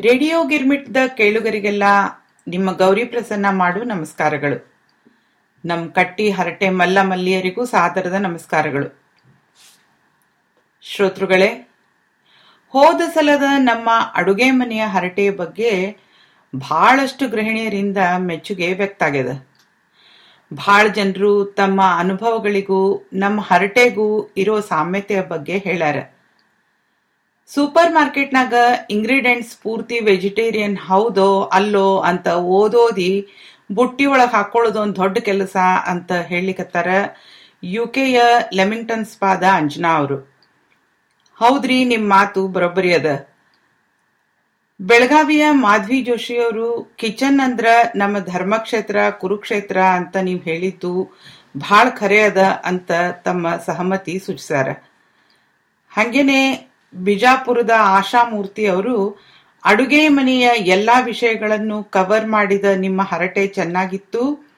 Radio ಗಿರ್ಮಿಟ್ದ ಕೇಳುಗರಿಗೆಲ್ಲ ನಿಮ್ಮ ಗೌರಿ ಪ್ರಸನ್ನ ಮಾಡು ನಮಸ್ಕಾರಗಳು. ನಮ್ಮ ಕಟ್ಟಿ ಹರಟೆ ಮಲ್ಲ ಮಲ್ಲಿಯರಿಗೂ ಸಾದರದ ನಮಸ್ಕಾರಗಳು. ಶ್ರೋತೃಗಳೇ, ಹೋದ ಸಲದ ನಮ್ಮ ಅಡುಗೆ ಮನೆಯ ಹರಟೆಯ ಬಗ್ಗೆ ಬಹಳಷ್ಟು ಗೃಹಿಣಿಯರಿಂದ ಮೆಚ್ಚುಗೆ ವ್ಯಕ್ತಾಗ್ಯದ. ಬಹಳ ಜನರು ತಮ್ಮ ಅನುಭವಗಳಿಗೂ, ನಮ್ಮ ಹರಟೆಗೂ ಇರೋ ಸಾಮ್ಯತೆಯ ಬಗ್ಗೆ ಹೇಳ್ಯಾರ. ಸೂಪರ್ ಮಾರ್ಕೆಟ್ನಾಗ ಇಂಗ್ರೀಡಿಯೆಂಟ್ಸ್ ಪೂರ್ತಿ ವೆಜಿಟೇರಿಯನ್ ಹೌದೋ ಅಲ್ಲೋ ಅಂತ ಓದೋದಿ ಬುಟ್ಟಿ ಒಳಗೆ ಹಾಕೊಳ್ಳೋದು ಒಂದು ದೊಡ್ಡ ಕೆಲಸ ಅಂತ ಹೇಳಿಕತ್ತಾರ ಯು ಕೆಯ ಲೆಮಿಂಗ್ಟನ್ ಸ್ಪಾದ ಅಂಜನಾ ಅವರು. ಹೌದ್ರಿ ನಿಮ್ಮ ಮಾತು ಬರೋಬ್ಬರಿ ಅದ. ಬೆಳಗಾವಿಯ ಮಾಧವಿ ಜೋಶಿ ಅವರು, ಕಿಚನ್ ಅಂದ್ರ ನಮ್ಮ ಧರ್ಮಕ್ಷೇತ್ರ, ಕುರುಕ್ಷೇತ್ರ ಅಂತ ನೀವು ಹೇಳಿದ್ದು ಬಹಳ ಖರೆ ಅದ ಅಂತ ತಮ್ಮ ಸಹಮತಿ ಸೂಚಿಸ್ಯಾರ. ಹಂಗೇನೆ ಬಿಜಾಪುರದ ಆಶಾ ಮೂರ್ತಿ ಅವರು, ಅಡುಗೆ ಮನೆಯ ಎಲ್ಲಾ ವಿಷಯಗಳನ್ನು ಕವರ್ ಮಾಡಿದ ನಿಮ್ಮ ಹರಟೆ ಚೆನ್ನಾಗಿತ್ತು.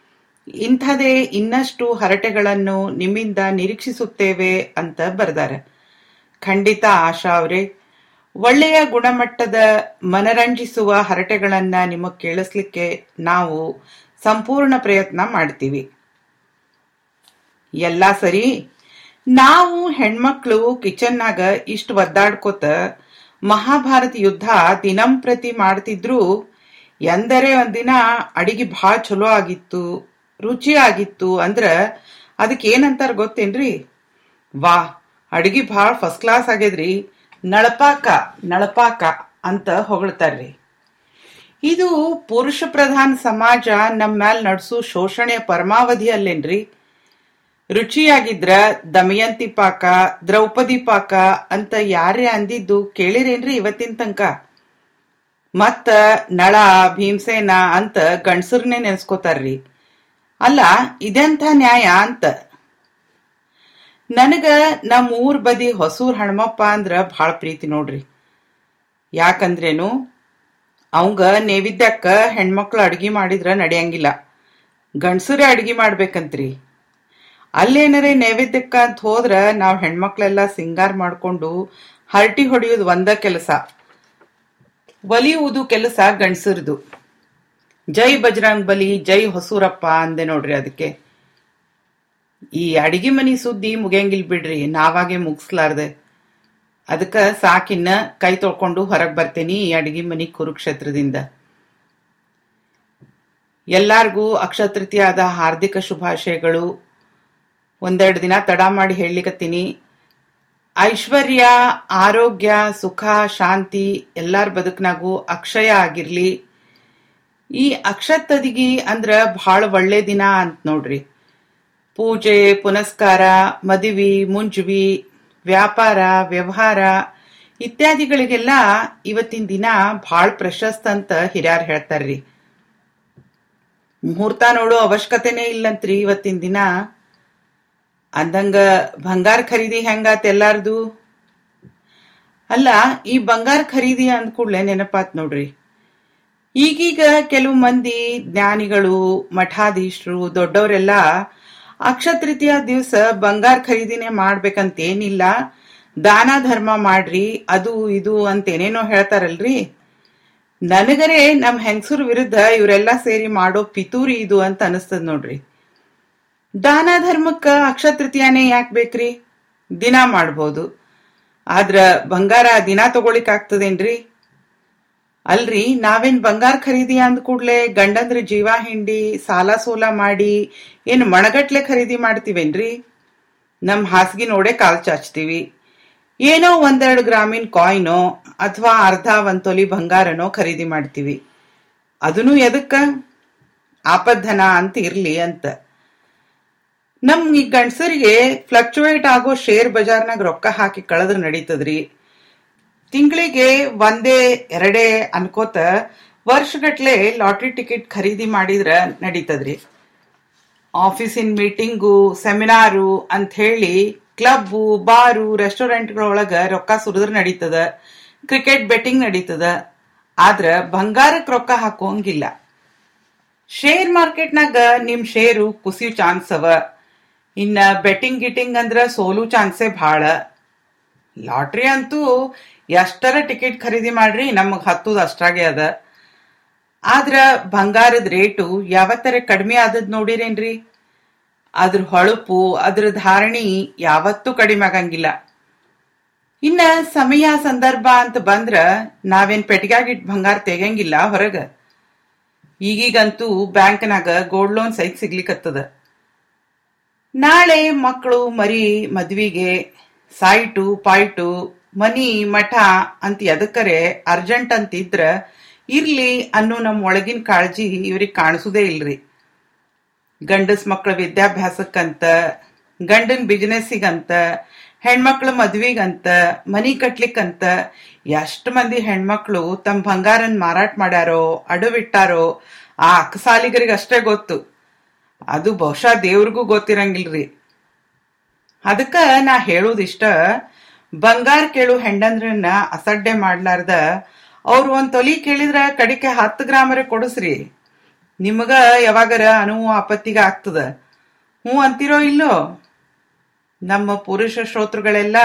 ಇಂಥದೇ ಇನ್ನಷ್ಟು ಹರಟೆಗಳನ್ನು ನಿಮ್ಮಿಂದ ನಿರೀಕ್ಷಿಸುತ್ತೇವೆ ಅಂತ ಬರೆದಾರೆ. ಖಂಡಿತ ಆಶಾ ಅವರೇ, ಒಳ್ಳೆಯ ಗುಣಮಟ್ಟದ ಮನರಂಜಿಸುವ ಹರಟೆಗಳನ್ನ ನಿಮಗೆ ಕೇಳಿಸ್ಲಿಕ್ಕೆ ನಾವು ಸಂಪೂರ್ಣ ಪ್ರಯತ್ನ ಮಾಡ್ತೀವಿ. ಎಲ್ಲ ಸರಿ? ನಾವು ಹೆಣ್ಮಕ್ಳು ಕಿಚನ್ನಾಗ ಇಷ್ಟು ಒದ್ದಾಡ್ಕೋತ ಮಹಾಭಾರತ ಯುದ್ಧ ದಿನಂಪ್ರತಿ ಮಾಡ್ತಿದ್ರು, ಎಂದರೆ ಒಂದಿನ ಅಡಿಗೆ ಭಾಳ ಚಲೋ ಆಗಿತ್ತು, ರುಚಿ ಆಗಿತ್ತು ಅಂದ್ರ ಅದಕ್ಕೆ ಏನಂತಾರ ಗೊತ್ತೇನ್ರಿ? ವಾ, ಅಡಿಗೆ ಭಾಳ ಫಸ್ಟ್ ಕ್ಲಾಸ್ ಆಗ್ಯದ್ರಿ, ನಳಪಾಕ ನಳಪಾಕ ಅಂತ ಹೊಗಳ್ತಾರ್ರಿ. ಇದು ಪುರುಷ ಪ್ರಧಾನ ಸಮಾಜ ನಮ್ಮ ಮ್ಯಾಲ್ ನಡ್ಸು ಶೋಷಣೆಯ ಪರಮಾವಧಿ ಅಲ್ಲೇನ್ರಿ? ರುಚಿಯಾಗಿದ್ರ ದಮಯಂತಿ ಪಾಕ, ದ್ರೌಪದಿ ಪಾಕ ಅಂತ ಯಾರೇ ಅಂದಿದ್ದು ಕೇಳಿರೇನ್ರಿ ಇವತ್ತಿನ ತನಕ? ಮತ್ತ ನಳ, ಭೀಮಸೇನ ಅಂತ ಗಂಡಸರ್ನೇ ನೆನ್ಸ್ಕೋತಾರ್ರಿ. ಅಲ್ಲ, ಇದೆಂಥ ನ್ಯಾಯ ಅಂತ? ನನಗ ನಮ್ಮ ಊರ್ ಬದಿ ಹೊಸೂರ್ ಹಣ್ಮಪ್ಪ ಅಂದ್ರ ಭಾಳ ಪ್ರೀತಿ ನೋಡ್ರಿ. ಯಾಕಂದ್ರೇನು? ಅವಂಗ ನೇವಿದ್ದಕ್ಕ ಹೆಣ್ಮಕ್ಳು ಅಡ್ಗಿ ಮಾಡಿದ್ರ ನಡೆಯಂಗಿಲ್ಲ. ಗಂಡಸರೇ ಅಡ್ಗೆ ಮಾಡ್ಬೇಕಂತ್ರಿ. ಅಲ್ಲೇನರೇ ನೈವೇದ್ಯಕ್ಕ ಅಂತ ಹೋದ್ರ ನಾವ್ ಹೆಣ್ಮಕ್ಳೆಲ್ಲ ಸಿಂಗಾರ ಮಾಡ್ಕೊಂಡು ಹರಟಿ ಹೊಡೆಯೋದು ಒಂದ ಕೆಲಸ. ಒಲಿಯುವುದು ಕೆಲಸ ಗಂಡಸರದು. ಜೈ ಬಜರಂಗ್ ಬಲಿ, ಜೈ ಹೊಸೂರಪ್ಪ ಅಂದೆ ನೋಡ್ರಿ ಅದಕ್ಕೆ. ಈ ಅಡಿಗೆ ಮನಿ ಸುದ್ದಿ ಮುಗಿಯಂಗಿಲ್ ಬಿಡ್ರಿ, ನಾವಾಗೆ ಮುಗಿಸ್ಲಾರ್ದೆ. ಅದಕ್ಕ ಸಾಕಿನ್ನ ಕೈ ತೊಳ್ಕೊಂಡು ಹೊರಗೆ ಬರ್ತೇನಿ ಈ ಅಡಿಗೆ ಮನಿ ಕುರುಕ್ಷೇತ್ರದಿಂದ. ಎಲ್ಲಾರ್ಗೂ ಅಕ್ಷತೃತೀಯಾದ ಹಾರ್ದಿಕ ಶುಭಾಶಯಗಳು. ಒಂದೆರಡು ದಿನ ತಡ ಮಾಡಿ ಹೇಳಲಿಕ್ಕತ್ತೀನಿ ಐಶ್ವರ್ಯ, ಆರೋಗ್ಯ, ಸುಖ, ಶಾಂತಿ, ಎಲ್ಲಾರ ಬದುಕ್ನಾಗೂ ಅಕ್ಷಯ ಆಗಿರಲಿ. ಈ ಅಕ್ಷತದಿಗಿ ಅಂದ್ರೆ ಬಹಳ ಒಳ್ಳೆ ದಿನ ಅಂತ ನೋಡ್ರಿ. ಪೂಜೆ, ಪುನಸ್ಕಾರ, ಮದುವೆ, ಮುಂಜುವಿ, ವ್ಯಾಪಾರ, ವ್ಯವಹಾರ ಇತ್ಯಾದಿಗಳಿಗೆಲ್ಲ ಇವತ್ತಿನ ದಿನ ಬಹಳ ಪ್ರಶಸ್ತ ಅಂತ ಹಿರಿಯರ್ ಹೇಳ್ತಾರ್ರಿ. ಮುಹೂರ್ತ ನೋಡೋ ಅವಶ್ಯಕತೆನೇ ಇಲ್ಲಂತ್ರಿ ಇವತ್ತಿನ ದಿನ. ಅಂದಂಗ ಬಂಗಾರ ಖರೀದಿ ಹೆಂಗಾತ್ ಎಲ್ಲಾರ್ದು? ಅಲ್ಲ, ಈ ಬಂಗಾರ ಖರೀದಿ ಅಂದ ಕೂಡಲೇ ನೆನಪಾತ್ ನೋಡ್ರಿ. ಈಗೀಗ ಕೆಲವು ಮಂದಿ ಜ್ಞಾನಿಗಳು ಮಠಾಧೀಶರು ದೊಡ್ಡವರೆಲ್ಲ ಅಕ್ಷತೃತೀಯ ದಿವಸ ಬಂಗಾರ ಖರೀದಿನೇ ಮಾಡ್ಬೇಕಂತೇನಿಲ್ಲ. ದಾನ ಧರ್ಮ ಮಾಡ್ರಿ, ಅದು ಇದು ಅಂತ ಏನೇನೋ ಹೇಳ್ತಾರಲ್ರಿ. ನನಗರೆ ನಮ್ ಹೆಂಗಸರ ವಿರುದ್ಧ ಇವರೆಲ್ಲ ಸೇರಿ ಮಾಡೋ ಪಿತೂರಿ ಇದು ಅಂತ ಅನಿಸ್ತದ ನೋಡ್ರಿ. ದಾನ ಧರ್ಮಕ್ಕ ಅಕ್ಷತೃತೀಯನೇ ಯಾಕೆ ಬೇಕ್ರಿ? ದಿನ ಮಾಡ್ಬೋದು. ಆದ್ರ ಬಂಗಾರ ದಿನ ತಗೊಳಿಕ್ ಆಗ್ತದೇನ್ರಿ ಅಲ್ರಿ, ನಾವೇನ್ ಬಂಗಾರ ಖರೀದಿ ಅಂದ ಕೂಡ್ಲೆ ಗಂಡಂದ್ರ ಜೀವ ಹಿಂಡಿ, ಸಾಲ ಸೋಲ ಮಾಡಿ, ಏನ್ ಮಣಗಟ್ಲೆ ಖರೀದಿ ಮಾಡ್ತೀವೇನ್ರಿ? ನಮ್ ಹಾಸಿಗೆ ನೋಡೇ ಕಾಲ್ ಚಾಚ್ತೀವಿ. ಏನೋ ಒಂದೆರಡು ಗ್ರಾಮೀನ್ ಕಾಯಿನೋ ಅಥವಾ ಅರ್ಧ ಒಂದ್ ತೊಲಿ ಬಂಗಾರನೋ ಖರೀದಿ ಮಾಡ್ತೀವಿ. ಅದನ್ನು ಎದಕ್ಕ? ಆಪದ್ಧನ ಅಂತ ಇರ್ಲಿ ಅಂತ. ನಮ್ ಈ ಗಂಡಸರಿಗೆ ಫ್ಲಕ್ಚುಯೇಟ್ ಆಗೋ ಶೇರ್ ಬಜಾರ್ನಾಗ ರೊಕ್ಕ ಹಾಕಿ ಕಳೆದ್ರ ನಡೀತದ್ರಿ. ತಿಂಗಳಿಗೆ ಒಂದೇ, ಎರಡೇ ಅನ್ಕೋತ ವರ್ಷಗಟ್ಲೆ ಲಾಟ್ರಿ ಟಿಕೆಟ್ ಖರೀದಿ ಮಾಡಿದ್ರ ನಡೀತದ್ರಿ. ಆಫೀಸಿನ ಮೀಟಿಂಗು, ಸೆಮಿನಾರು ಅಂತ ಹೇಳಿ ಕ್ಲಬ್ಬು, ಬಾರು, ರೆಸ್ಟೋರೆಂಟ್ಗಳೊಳಗ ರೊಕ್ಕ ಸುರಿದ್ರ ನಡೀತದ. ಕ್ರಿಕೆಟ್ ಬೆಟ್ಟಿಂಗ್ ನಡೀತದ. ಆದ್ರ ಬಂಗಾರಕ್ ರೊಕ್ಕ ಹಾಕೋಂಗಿಲ್ಲ. ಶೇರ್ ಮಾರ್ಕೆಟ್ನಾಗ ನಿಮ್ ಶೇರು ಕುಸಿಯೋ ಚಾನ್ಸ್ ಅವ. ಇನ್ನ ಬೆಟ್ಟಿಂಗ್ ಗಿಟಿಂಗ್ ಅಂದ್ರ ಸೋಲು ಚಾನ್ಸೇ ಭಾಳ. ಲಾಟ್ರಿ ಅಂತೂ ಎಷ್ಟರ ಟಿಕೆಟ್ ಖರೀದಿ ಮಾಡ್ರಿ ನಮಗ್ ಹತ್ತುದು ಅಷ್ಟಾಗೆ ಅದ. ಆದ್ರ ಬಂಗಾರದ ರೇಟು ಯಾವತ್ತರ ಕಡಿಮೆ ಆದದ್ ನೋಡಿರೇನ್ರಿ? ಅದ್ರ ಹೊಳಪು, ಅದ್ರ ಧಾರಣಿ ಯಾವತ್ತೂ ಕಡಿಮೆ ಆಗಂಗಿಲ್ಲ. ಇನ್ನ ಸಮಯ ಸಂದರ್ಭ ಅಂತ ಬಂದ್ರ ನಾವೇನ್ ಪೆಟ್ಗಾಗಿಟ್ ಬಂಗಾರ ತೆಗಂಗಿಲ್ಲ ಹೊರಗ. ಈಗೀಗಂತೂ ಬ್ಯಾಂಕ್ನಾಗ ಗೋಲ್ಡ್ ಲೋನ್ ಸೈಕ್ ಸಿಗ್ಲಿಕ್ಕತ್ತದ ನಾಳೆ ಮಕ್ಕಳು ಮರಿ ಮದ್ವಿಗೆ ಸಾಯ್ಟು, ಪಾಯ್ಟು, ಮನಿ, ಮಠ ಅಂತ ಎದಕ್ಕರೆ ಅರ್ಜೆಂಟ್ ಅಂತಿದ್ರ ಇರ್ಲಿ ಅನ್ನೋ ನಮ್ಮ ಒಳಗಿನ ಕಾಳಜಿ ಇವ್ರಿಗೆ ಕಾಣಿಸುದೇ ಇಲ್ರಿ. ಗಂಡಸ್ ಮಕ್ಕಳ ವಿದ್ಯಾಭ್ಯಾಸಕ್ಕಂತ, ಗಂಡನ್ ಬಿಸ್ನೆಸ್ಸಿಗಂತ ಹೆಣ್ಮಕ್ಳ ಮದ್ವಿಗಂತ, ಮನಿ ಕಟ್ಲಿಕ್ಕಂತ ಎಷ್ಟು ಮಂದಿ ಹೆಣ್ಮಕ್ಳು ತಮ್ಮ ಬಂಗಾರನ್ ಮಾರಾಟ ಮಾಡ್ಯಾರೋ, ಅಡವಿಟ್ಟಾರೋ, ಆ ಅಕ್ಕಸಾಲಿಗರಿಗೆ ಅಷ್ಟೇ ಗೊತ್ತು. ಅದು ಬಹುಶಃ ದೇವ್ರಿಗೂ ಗೊತ್ತಿರಂಗಿಲ್ರಿ. ಅದಕ್ಕ ನಾ ಹೇಳುದಿಷ್ಟ, ಬಂಗಾರ ಕೇಳು ಹೆಂಡಂದ್ರನ್ನ ಅಸಡ್ಡೆ ಮಾಡ್ಲಾರ್ದ, ಅವ್ರು ಒಂದ್ ತೊಲಿ ಕೇಳಿದ್ರ ಕಡಿಕೆ ಹತ್ತು ಗ್ರಾಮರೇ ಕೊಡಸ್ರಿ. ನಿಮಗ ಯಾವಾಗರ ಅನುವು ಆಪತ್ತಿಗ ಆಗ್ತದ. ಹ್ಞೂ ಅಂತಿರೋ ಇಲ್ಲೋ? ನಮ್ಮ ಪುರುಷ ಶ್ರೋತೃಗಳೆಲ್ಲ,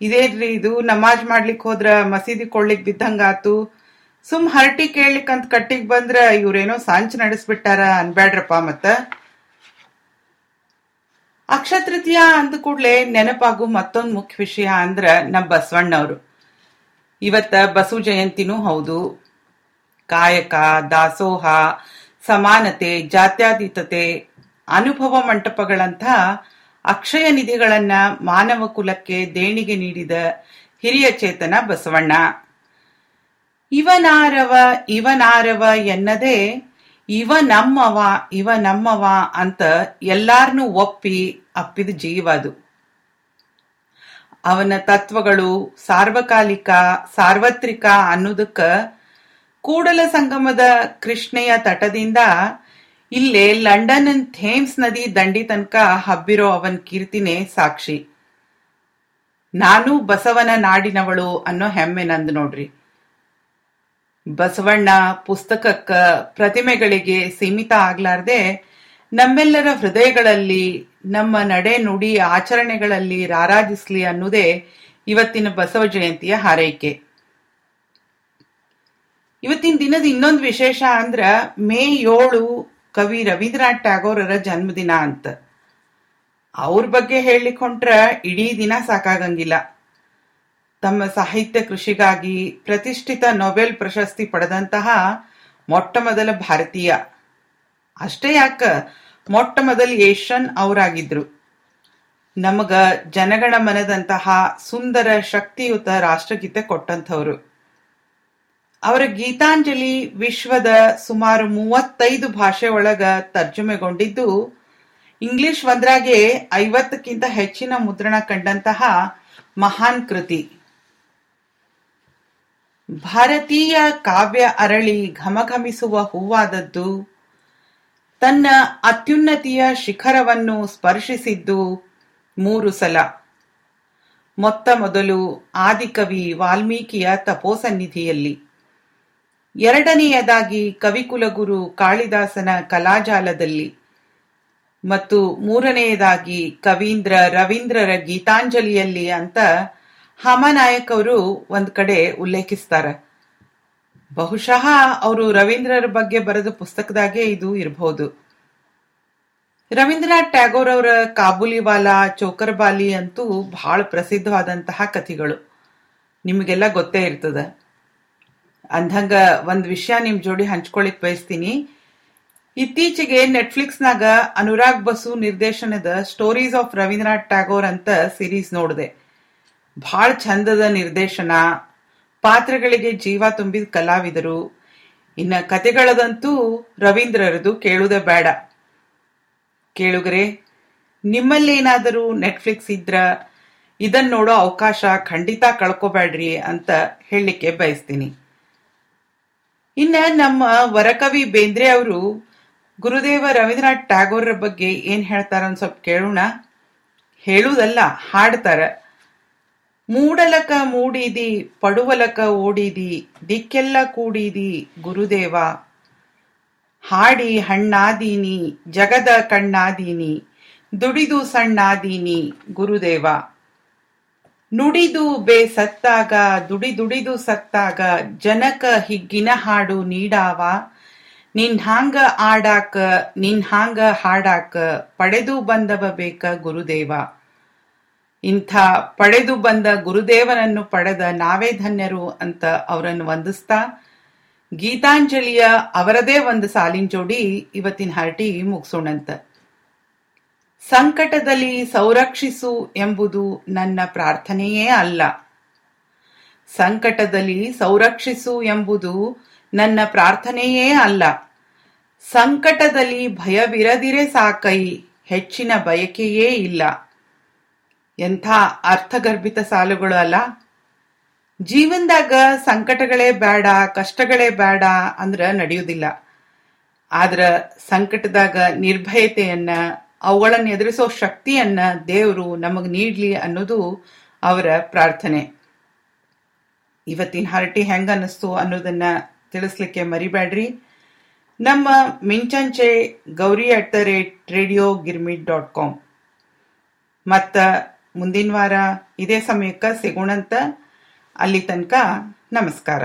ಇದೇನ್ರಿ ಇದು ನಮಾಜ್ ಮಾಡ್ಲಿಕ್ಕೆ ಹೋದ್ರ ಮಸೀದಿ ಕೊಳ್ಳಿಕ್ ಬಿದ್ದಂಗಾತು ಸುಮ್ ಹರಟಿ ಕೇಳಲಿಕ್ಕಂತ ಕಟ್ಟಿಗೆ ಬಂದ್ರೆ ಇವ್ರೇನೋ ಸಾಂಚ್ ನಡೆಸ್ಬಿಟ್ಟಾರ ಅನ್ಬೇಡ್ರಪ್ಪ ಮತ್ತ. ಅಕ್ಷತೃತೀಯ ಅಂದ ಕೂಡ್ಲೆ ನೆನಪಾಗು ಮತ್ತೊಂದು ಮುಖ್ಯ ವಿಷಯ ಅಂದ್ರ ನಮ್ಮ ಬಸವಣ್ಣವರು. ಇವತ್ತ ಬಸವ ಜಯಂತಿನೂ ಹೌದು. ಕಾಯಕ, ದಾಸೋಹ, ಸಮಾನತೆ, ಜಾತ್ಯತೀತತೆ, ಅನುಭವ ಮಂಟಪಗಳಂತ ಅಕ್ಷಯ ನಿಧಿಗಳನ್ನ ಮಾನವ ಕುಲಕ್ಕೆ ದೇಣಿಗೆ ನೀಡಿದ ಹಿರಿಯ ಚೇತನ ಬಸವಣ್ಣ. ಇವನಾರವ ಇವನಾರವ ಎನ್ನದೆ, ಇವ ನಮ್ಮವ ಇವ ನಮ್ಮವ ಅಂತ ಎಲ್ಲಾರ್ನೂ ಒಪ್ಪಿ ಅಪ್ಪಿದ ಜೀವ ಅದು. ಅವನ ತತ್ವಗಳು ಸಾರ್ವಕಾಲಿಕ, ಸಾರ್ವತ್ರಿಕ ಅನ್ನೋದಕ್ಕ ಕೂಡಲ ಸಂಗಮದ ಕೃಷ್ಣೆಯ ತಟದಿಂದ ಇಲ್ಲೇ ಲಂಡನ್ ಥೇಮ್ಸ್ ನದಿ ದಂಡಿ ತನಕ ಹಬ್ಬಿರೋ ಅವನ ಕೀರ್ತಿನೇ ಸಾಕ್ಷಿ. ನಾನು ಬಸವನ ನಾಡಿನವಳು ಅನ್ನೋ ಹೆಮ್ಮೆ ನಂದು ನೋಡ್ರಿ. ಬಸವಣ್ಣ ಪುಸ್ತಕಕ್ಕ ಪ್ರತಿಮೆಗಳಿಗೆ ಸೀಮಿತ ಆಗ್ಲಾರ್ದೆ ನಮ್ಮೆಲ್ಲರ ಹೃದಯಗಳಲ್ಲಿ, ನಮ್ಮ ನಡೆ ನುಡಿ ಆಚರಣೆಗಳಲ್ಲಿ ರಾರಾಜಿಸ್ಲಿ ಅನ್ನೋದೇ ಇವತ್ತಿನ ಬಸವ ಜಯಂತಿಯ ಹಾರೈಕೆ. ಇವತ್ತಿನ ದಿನದ ಇನ್ನೊಂದು ವಿಶೇಷ ಅಂದ್ರ ಮೇ ಏಳು ಕವಿ ರವೀಂದ್ರನಾಥ್ ಟ್ಯಾಗೋರರ ಜನ್ಮದಿನ ಅಂತ. ಅವ್ರ ಬಗ್ಗೆ ಹೇಳಿಕೊಂಡ್ರ ಇಡೀ ದಿನ ಸಾಕಾಗಂಗಿಲ್ಲ. ತಮ್ಮ ಸಾಹಿತ್ಯ ಕೃಷಿಗಾಗಿ ಪ್ರತಿಷ್ಠಿತ ನೊಬೆಲ್ ಪ್ರಶಸ್ತಿ ಪಡೆದಂತಹ ಮೊಟ್ಟ ಮೊದಲ ಭಾರತೀಯ. ಅಷ್ಟೇ ಯಾಕ? ಮೊಟ್ಟ ಮೊದಲ ಏಷ್ಯನ್ ಅವರಾಗಿದ್ರು. ನಮಗ ಜನಗಣ ಮನದಂತಹ ಸುಂದರ ಶಕ್ತಿಯುತ ರಾಷ್ಟ್ರಗೀತೆ ಕೊಟ್ಟಂಥವ್ರು. ಅವರ ಗೀತಾಂಜಲಿ ವಿಶ್ವದ ಸುಮಾರು ಮೂವತ್ತೈದು ಭಾಷೆ ಒಳಗ ತರ್ಜುಮೆಗೊಂಡಿದ್ದು, ಇಂಗ್ಲಿಷ್ ಒಂದ್ರಾಗೆ ಐವತ್ತಕ್ಕಿಂತ ಹೆಚ್ಚಿನ ಮುದ್ರಣ ಕಂಡಂತಹ ಮಹಾನ್ ಕೃತಿ. ಭಾರತೀಯ ಕಾವ್ಯ ಅರಳಿ ಘಮಘಮಿಸುವ ಹೂವಾದದ್ದು. ತನ್ನ ಅತ್ಯುನ್ನತಿಯ ಶಿಖರವನ್ನು ಸ್ಪರ್ಶಿಸಿದ್ದು ಮೂರು ಸಲ. ಮೊತ್ತ ಮೊದಲು ಆದಿಕವಿ ವಾಲ್ಮೀಕಿಯ ತಪೋಸನ್ನಿಧಿಯಲ್ಲಿ. ಎರಡನೆಯದಾಗಿ ಕವಿಕುಲಗುರು ಕಾಳಿದಾಸನ ಕಲಾಜಾಲದಲ್ಲಿ. ಮತ್ತು ಮೂರನೆಯದಾಗಿ ಕವೀಂದ್ರ ರವೀಂದ್ರರ ಗೀತಾಂಜಲಿಯಲ್ಲಿ ಅಂತ ಹಾಮನಾಯಕ್ ಅವರು ಒಂದ್ ಕಡೆ ಉಲ್ಲೇಖಿಸ್ತಾರೆ. ಬಹುಶಃ ಅವರು ರವೀಂದ್ರರ ಬಗ್ಗೆ ಬರೆದ ಪುಸ್ತಕದಾಗೆ ಇದು ಇರಬಹುದು ರವೀಂದ್ರನಾಥ್ ಟ್ಯಾಗೋರ್ ಅವರ ಕಾಬೂಲಿವಾಲಾ, ಚೋಕರ್ಬಾಲಿ ಅಂತೂ ಬಹಳ ಪ್ರಸಿದ್ಧವಾದಂತಹ ಕಥೆಗಳು. ನಿಮಗೆಲ್ಲ ಗೊತ್ತೇ ಇರ್ತದ. ಅಂದಂಗ ಒಂದ್ ವಿಷಯ ನಿಮ್ ಜೋಡಿ ಹಂಚ್ಕೊಳಿಕ್ ಬಯಸ್ತೀನಿ. ಇತ್ತೀಚೆಗೆ ನೆಟ್ಫ್ಲಿಕ್ಸ್ನಾಗ ಅನುರಾಗ್ ಬಸು ನಿರ್ದೇಶನದ ಸ್ಟೋರೀಸ್ ಆಫ್ ರವೀಂದ್ರನಾಥ್ ಟ್ಯಾಗೋರ್ ಅಂತ ಸಿರೀಸ್ ನೋಡಿದೆ. ಬಹಳ ಚಂದದ ನಿರ್ದೇಶನ. ಪಾತ್ರಗಳಿಗೆ ಜೀವ ತುಂಬಿದ ಕಲಾವಿದರು. ಇನ್ನ ಕತೆಗಳದಂತೂ ರವೀಂದ್ರರದು ಕೇಳುವುದೇ ಬೇಡ. ಕೇಳುಗರೆ ನಿಮ್ಮಲ್ಲೇನಾದರೂ ನೆಟ್ಫ್ಲಿಕ್ಸ್ ಇದ್ರ ಇದನ್ನ ನೋಡೋ ಅವಕಾಶ ಖಂಡಿತ ಕಳ್ಕೊಬೇಡ್ರಿ ಅಂತ ಹೇಳಲಿಕ್ಕೆ ಬಯಸ್ತೀನಿ. ಇನ್ನ ನಮ್ಮ ವರಕವಿ ಬೇಂದ್ರೆ ಅವರು, ಗುರುದೇವ ರವೀಂದ್ರನಾಥ್ ಟ್ಯಾಗೋರ್ರ ಬಗ್ಗೆ ಏನ್ ಹೇಳ್ತಾರ ಸ್ವಲ್ಪ ಕೇಳೋಣ. ಹೇಳುವುದಲ್ಲ ಹಾಡ್ತಾರ. ಮೂಡಲಕ ಮೂಡಿದಿ, ಪಡುವಲಕ ಓಡಿದಿ, ದಿಕ್ಕೆಲ್ಲ ಕೂಡಿದಿ ಗುರುದೇವ. ಹಾಡಿ ಹಣ್ಣಾದೀನಿ, ಜಗದ ಕಣ್ಣಾದೀನಿ, ದುಡಿದು ಸಣ್ಣಾದೀನಿ ಗುರುದೇವ. ನುಡಿದು ಬೇ ಸತ್ತಾಗ ದುಡಿ ದುಡಿದು ಸತ್ತಾಗ, ಜನಕ ಹಿಗ್ಗಿನ ಹಾಡು ನೀಡಾವ. ನಿನ್ ಹಾಂಗ ಆಡಾಕ, ನಿನ್ ಹಾಂಗ ಹಾಡಾಕ ಪಡೆದು ಬಂದವ ಬೇಕ ಗುರುದೇವ. ಇಂಥ ಪಡೆದು ಬಂದ ಗುರುದೇವನನ್ನು ಪಡೆದ ನಾವೇ ಧನ್ಯರು ಅಂತ ಅವರನ್ನು ವಂದಿಸ್ತಾ, ಗೀತಾಂಜಲಿಯ ಅವರದೇ ಒಂದು ಸಾಲಿನ ಜೋಡಿ ಇವತ್ತಿನ ಹರಟಿ ಮುಗಿಸೋಣಂತ. ಸಂಕಟದಲ್ಲಿ ಸಂರಕ್ಷಿಸು ಎಂಬುದು ನನ್ನ ಪ್ರಾರ್ಥನೆಯೇ ಅಲ್ಲ. ಸಂಕಟದಲ್ಲಿ ಸಂರಕ್ಷಿಸು ಎಂಬುದು ನನ್ನ ಪ್ರಾರ್ಥನೆಯೇ ಅಲ್ಲ. ಸಂಕಟದಲ್ಲಿ ಭಯವಿರದಿರೇ ಸಾಕೈ, ಹೆಚ್ಚಿನ ಬಯಕೆಯೇ ಇಲ್ಲ. ಎಂಥ ಅರ್ಥಗರ್ಭಿತ ಸಾಲುಗಳು ಅಲ್ಲ. ಜೀವನದಾಗ ಸಂಕಟಗಳೇ ಬೇಡ ಕಷ್ಟಗಳೇ ಬೇಡ ಅಂದ್ರ ನಡೆಯುವುದಿಲ್ಲ ಆದ್ರ ಸಂಕಟದಾಗ ನಿರ್ಭಯತೆಯನ್ನ, ಅವುಗಳನ್ನು ಎದುರಿಸೋ ಶಕ್ತಿಯನ್ನ ದೇವರು ನಮಗ್ ನೀಡ್ಲಿ ಅನ್ನೋದು ಅವರ ಪ್ರಾರ್ಥನೆ. ಇವತ್ತಿನ ಹರಟಿ ಹೆಂಗ ಅನ್ನಿಸ್ತು ಅನ್ನೋದನ್ನ ತಿಳಿಸ್ಲಿಕ್ಕೆ ಮರಿಬೇಡ್ರಿ ನಮ್ಮ ಮಿಂಚಂಚೆ Gauri at the rate radio Girmit dot com. ಮತ್ತ ಮುಂದಿನ ವಾರ ಇದೇ ಸಮಯಕ್ಕೆ ಸಿಗೋಣಂತ. ಅಲ್ಲಿ ತನಕ ನಮಸ್ಕಾರ.